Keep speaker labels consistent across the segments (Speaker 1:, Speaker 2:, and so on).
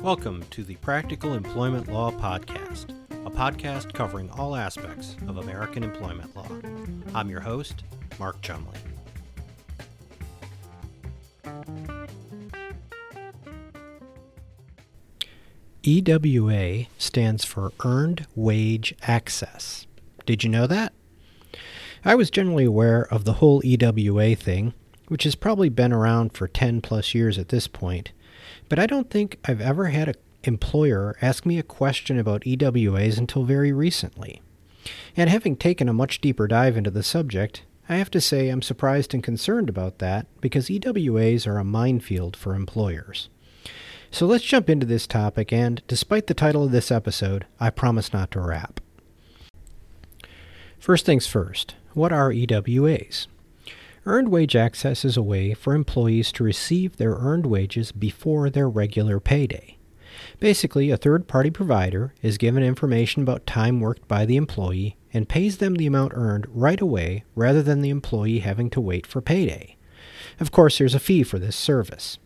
Speaker 1: Welcome to the Practical Employment Law Podcast, a podcast covering all aspects of American employment law. I'm your host, Mark Chumley. EWA stands for Earned Wage Access. Did you know that? I was generally aware of the whole EWA thing, which has probably been around for 10 plus years at this point, but I don't think I've ever had an employer ask me a question about EWAs until very recently. And having taken a much deeper dive into the subject, I have to say I'm surprised and concerned about that because EWAs are a minefield for employers. So let's jump into this topic, and despite the title of this episode, I promise not to rap. First things first, what are EWAs? Earned wage access is a way for employees to receive their earned wages before their regular payday. Basically, a third party provider is given information about time worked by the employee and pays them the amount earned right away rather than the employee having to wait for payday. Of course, there's a fee for this service.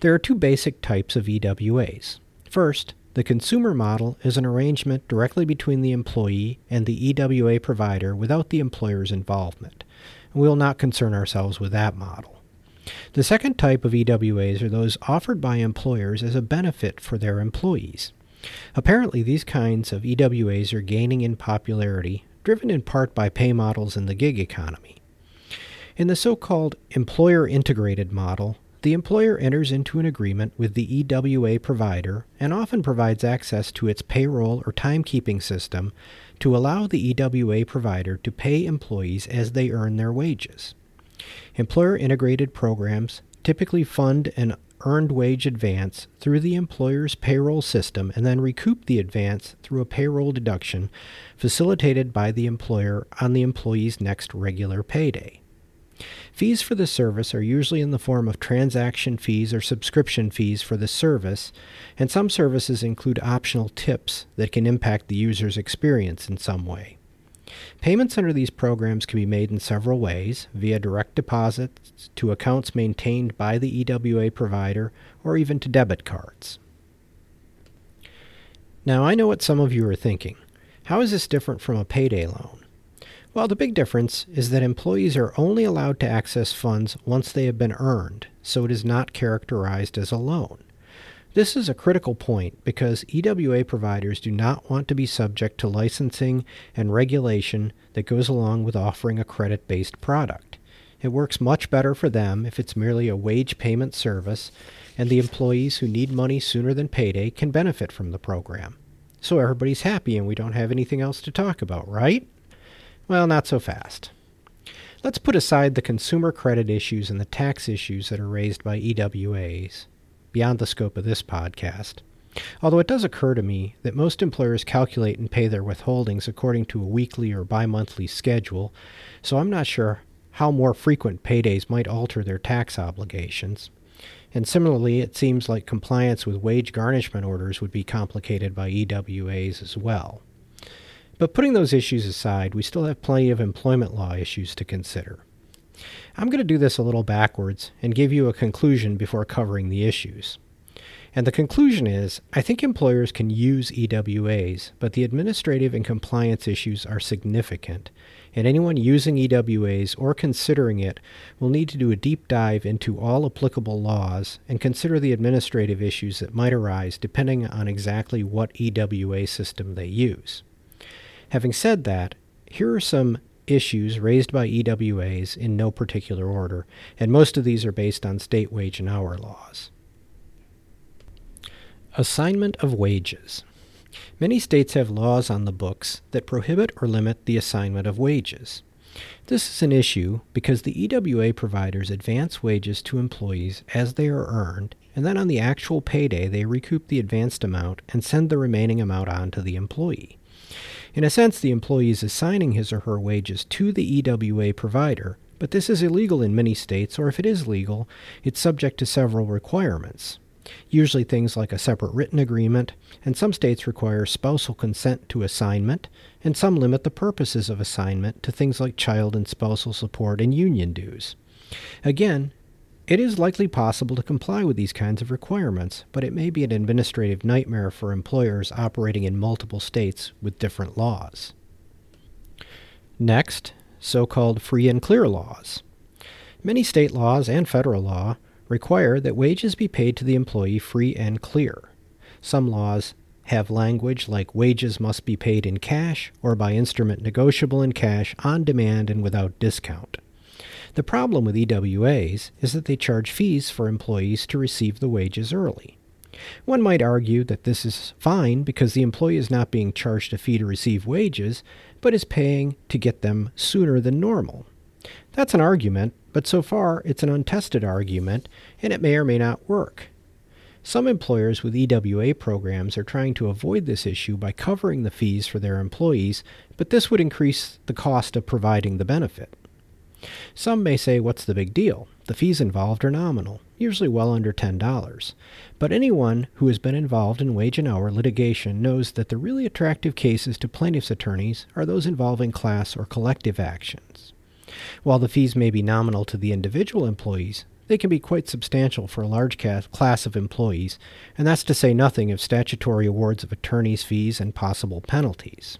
Speaker 1: There are two basic types of EWAs. First, the consumer model is an arrangement directly between the employee and the EWA provider without the employer's involvement. We will not concern ourselves with that model. The second type of EWAs are those offered by employers as a benefit for their employees. Apparently, these kinds of EWAs are gaining in popularity, driven in part by pay models in the gig economy. In the so called employer integrated model, the employer enters into an agreement with the EWA provider and often provides access to its payroll or timekeeping system to allow the EWA provider to pay employees as they earn their wages. Employer integrated programs typically fund an earned wage advance through the employer's payroll system and then recoup the advance through a payroll deduction facilitated by the employer on the employee's next regular payday. Fees for the service are usually in the form of transaction fees or subscription fees for the service, and some services include optional tips that can impact the user's experience in some way. Payments under these programs can be made in several ways via direct deposits to accounts maintained by the EWA provider or even to debit cards. Now, I know what some of you are thinking. How is this different from a payday loan? Well, the big difference is that employees are only allowed to access funds once they have been earned, so it is not characterized as a loan. This is a critical point because EWA providers do not want to be subject to licensing and regulation that goes along with offering a credit based product. It works much better for them if it's merely a wage payment service, and the employees who need money sooner than payday can benefit from the program. So everybody's happy and we don't have anything else to talk about, right? Well, not so fast. Let's put aside the consumer credit issues and the tax issues that are raised by EWAs, beyond the scope of this podcast. Although it does occur to me that most employers calculate and pay their withholdings according to a weekly or bi monthly schedule, so I'm not sure how more frequent paydays might alter their tax obligations. And similarly, it seems like compliance with wage garnishment orders would be complicated by EWAs as well. But putting those issues aside, we still have plenty of employment law issues to consider. I'm going to do this a little backwards and give you a conclusion before covering the issues. And the conclusion is I think employers can use EWAs, but the administrative and compliance issues are significant, and anyone using EWAs or considering it will need to do a deep dive into all applicable laws and consider the administrative issues that might arise depending on exactly what EWA system they use. Having said that, here are some issues raised by EWAs in no particular order, and most of these are based on state wage and hour laws. Assignment of wages. Many states have laws on the books that prohibit or limit the assignment of wages. This is an issue because the EWA providers advance wages to employees as they are earned, and then on the actual payday they recoup the advanced amount and send the remaining amount on to the employee. In a sense, the employee is assigning his or her wages to the EWA provider, but this is illegal in many states, or if it is legal, it's subject to several requirements. Usually things like a separate written agreement, and some states require spousal consent to assignment, and some limit the purposes of assignment to things like child and spousal support and union dues. Again, It is likely possible to comply with these kinds of requirements, but it may be an administrative nightmare for employers operating in multiple states with different laws. Next, so called free and clear laws. Many state laws and federal law require that wages be paid to the employee free and clear. Some laws have language like wages must be paid in cash or by instrument negotiable in cash on demand and without discount. The problem with EWAs is that they charge fees for employees to receive the wages early. One might argue that this is fine because the employee is not being charged a fee to receive wages, but is paying to get them sooner than normal. That's an argument, but so far it's an untested argument, and it may or may not work. Some employers with EWA programs are trying to avoid this issue by covering the fees for their employees, but this would increase the cost of providing the benefit. Some may say, what's the big deal? The fees involved are nominal, usually well under $10. But anyone who has been involved in wage and hour litigation knows that the really attractive cases to plaintiffs' attorneys are those involving class or collective actions. While the fees may be nominal to the individual employees, they can be quite substantial for a large class of employees, and that's to say nothing of statutory awards of attorneys' fees and possible penalties.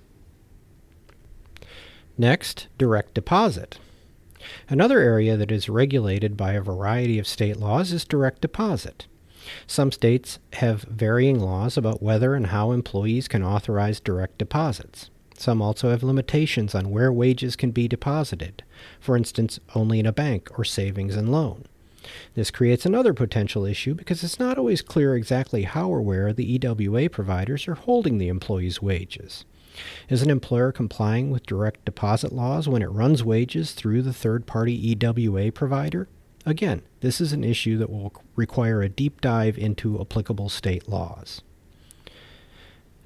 Speaker 1: Next, direct deposit. Another area that is regulated by a variety of state laws is direct deposit. Some states have varying laws about whether and how employees can authorize direct deposits. Some also have limitations on where wages can be deposited, for instance, only in a bank or savings and loan. This creates another potential issue because it's not always clear exactly how or where the EWA providers are holding the employee's wages. Is an employer complying with direct deposit laws when it runs wages through the third party EWA provider? Again, this is an issue that will require a deep dive into applicable state laws.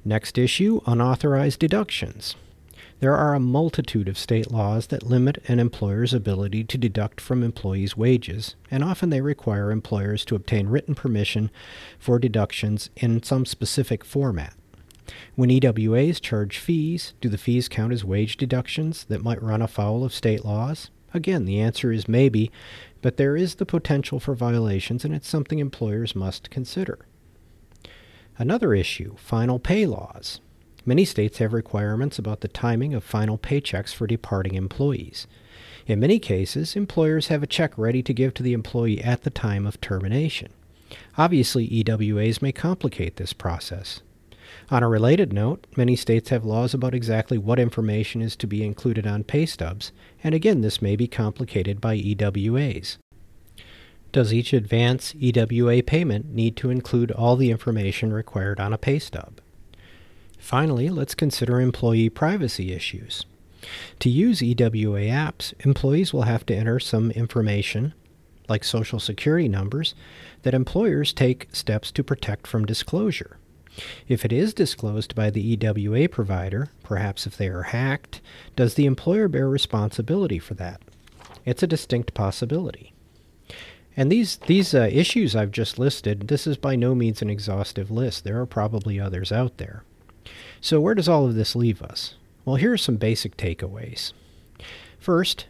Speaker 1: Next issue unauthorized deductions. There are a multitude of state laws that limit an employer's ability to deduct from employees' wages, and often they require employers to obtain written permission for deductions in some specific format. When EWAs charge fees, do the fees count as wage deductions that might run afoul of state laws? Again, the answer is maybe, but there is the potential for violations, and it's something employers must consider. Another issue final pay laws. Many states have requirements about the timing of final paychecks for departing employees. In many cases, employers have a check ready to give to the employee at the time of termination. Obviously, EWAs may complicate this process. On a related note, many states have laws about exactly what information is to be included on pay stubs, and again, this may be complicated by EWAs. Does each advance EWA payment need to include all the information required on a pay stub? Finally, let's consider employee privacy issues. To use EWA apps, employees will have to enter some information, like social security numbers, that employers take steps to protect from disclosure. If it is disclosed by the EWA provider, perhaps if they are hacked, does the employer bear responsibility for that? It's a distinct possibility. And these these uh, issues I've just listed, this is by no means an exhaustive list. There are probably others out there. So where does all of this leave us? Well, here are some basic takeaways. First,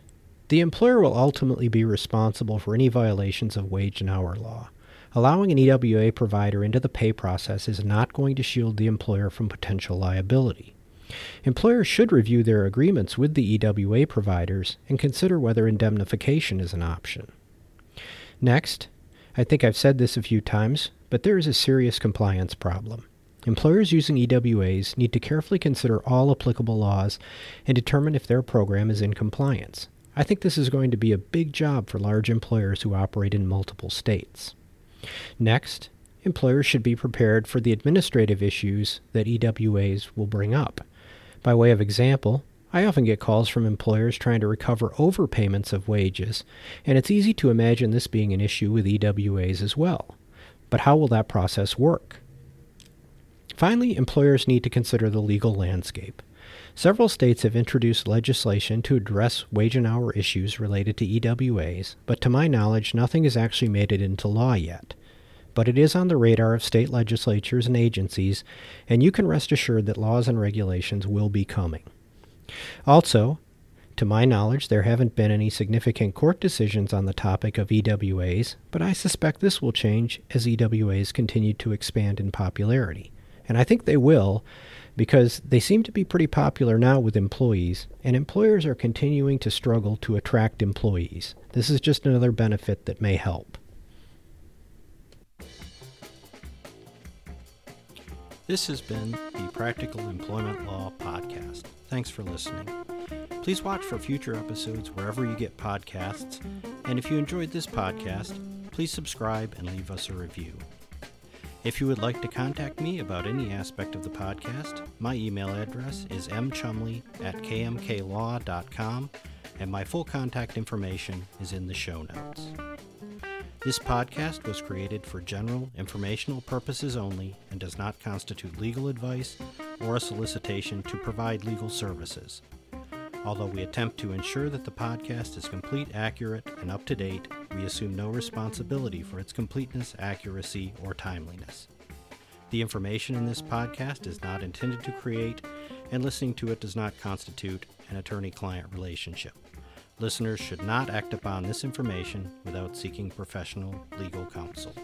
Speaker 1: the employer will ultimately be responsible for any violations of wage and hour law. Allowing an EWA provider into the pay process is not going to shield the employer from potential liability. Employers should review their agreements with the EWA providers and consider whether indemnification is an option. Next, I think I've said this a few times, but there is a serious compliance problem. Employers using EWAs need to carefully consider all applicable laws and determine if their program is in compliance. I think this is going to be a big job for large employers who operate in multiple states. Next, employers should be prepared for the administrative issues that EWAs will bring up. By way of example, I often get calls from employers trying to recover overpayments of wages, and it's easy to imagine this being an issue with EWAs as well. But how will that process work? Finally, employers need to consider the legal landscape. Several states have introduced legislation to address wage and hour issues related to EWAs, but to my knowledge, nothing has actually made it into law yet. But it is on the radar of state legislatures and agencies, and you can rest assured that laws and regulations will be coming. Also, To my knowledge, there haven't been any significant court decisions on the topic of EWAs, but I suspect this will change as EWAs continue to expand in popularity. And I think they will because they seem to be pretty popular now with employees, and employers are continuing to struggle to attract employees. This is just another benefit that may help. This has been the Practical Employment Law Podcast. Thanks for listening. Please watch for future episodes wherever you get podcasts, and if you enjoyed this podcast, please subscribe and leave us a review. If you would like to contact me about any aspect of the podcast, my email address is mchumley at kmklaw.com, and my full contact information is in the show notes. This podcast was created for general informational purposes only and does not constitute legal advice or a solicitation to provide legal services. Although we attempt to ensure that the podcast is complete, accurate, and up to date, we assume no responsibility for its completeness, accuracy, or timeliness. The information in this podcast is not intended to create, and listening to it does not constitute an attorney client relationship. Listeners should not act upon this information without seeking professional legal counsel.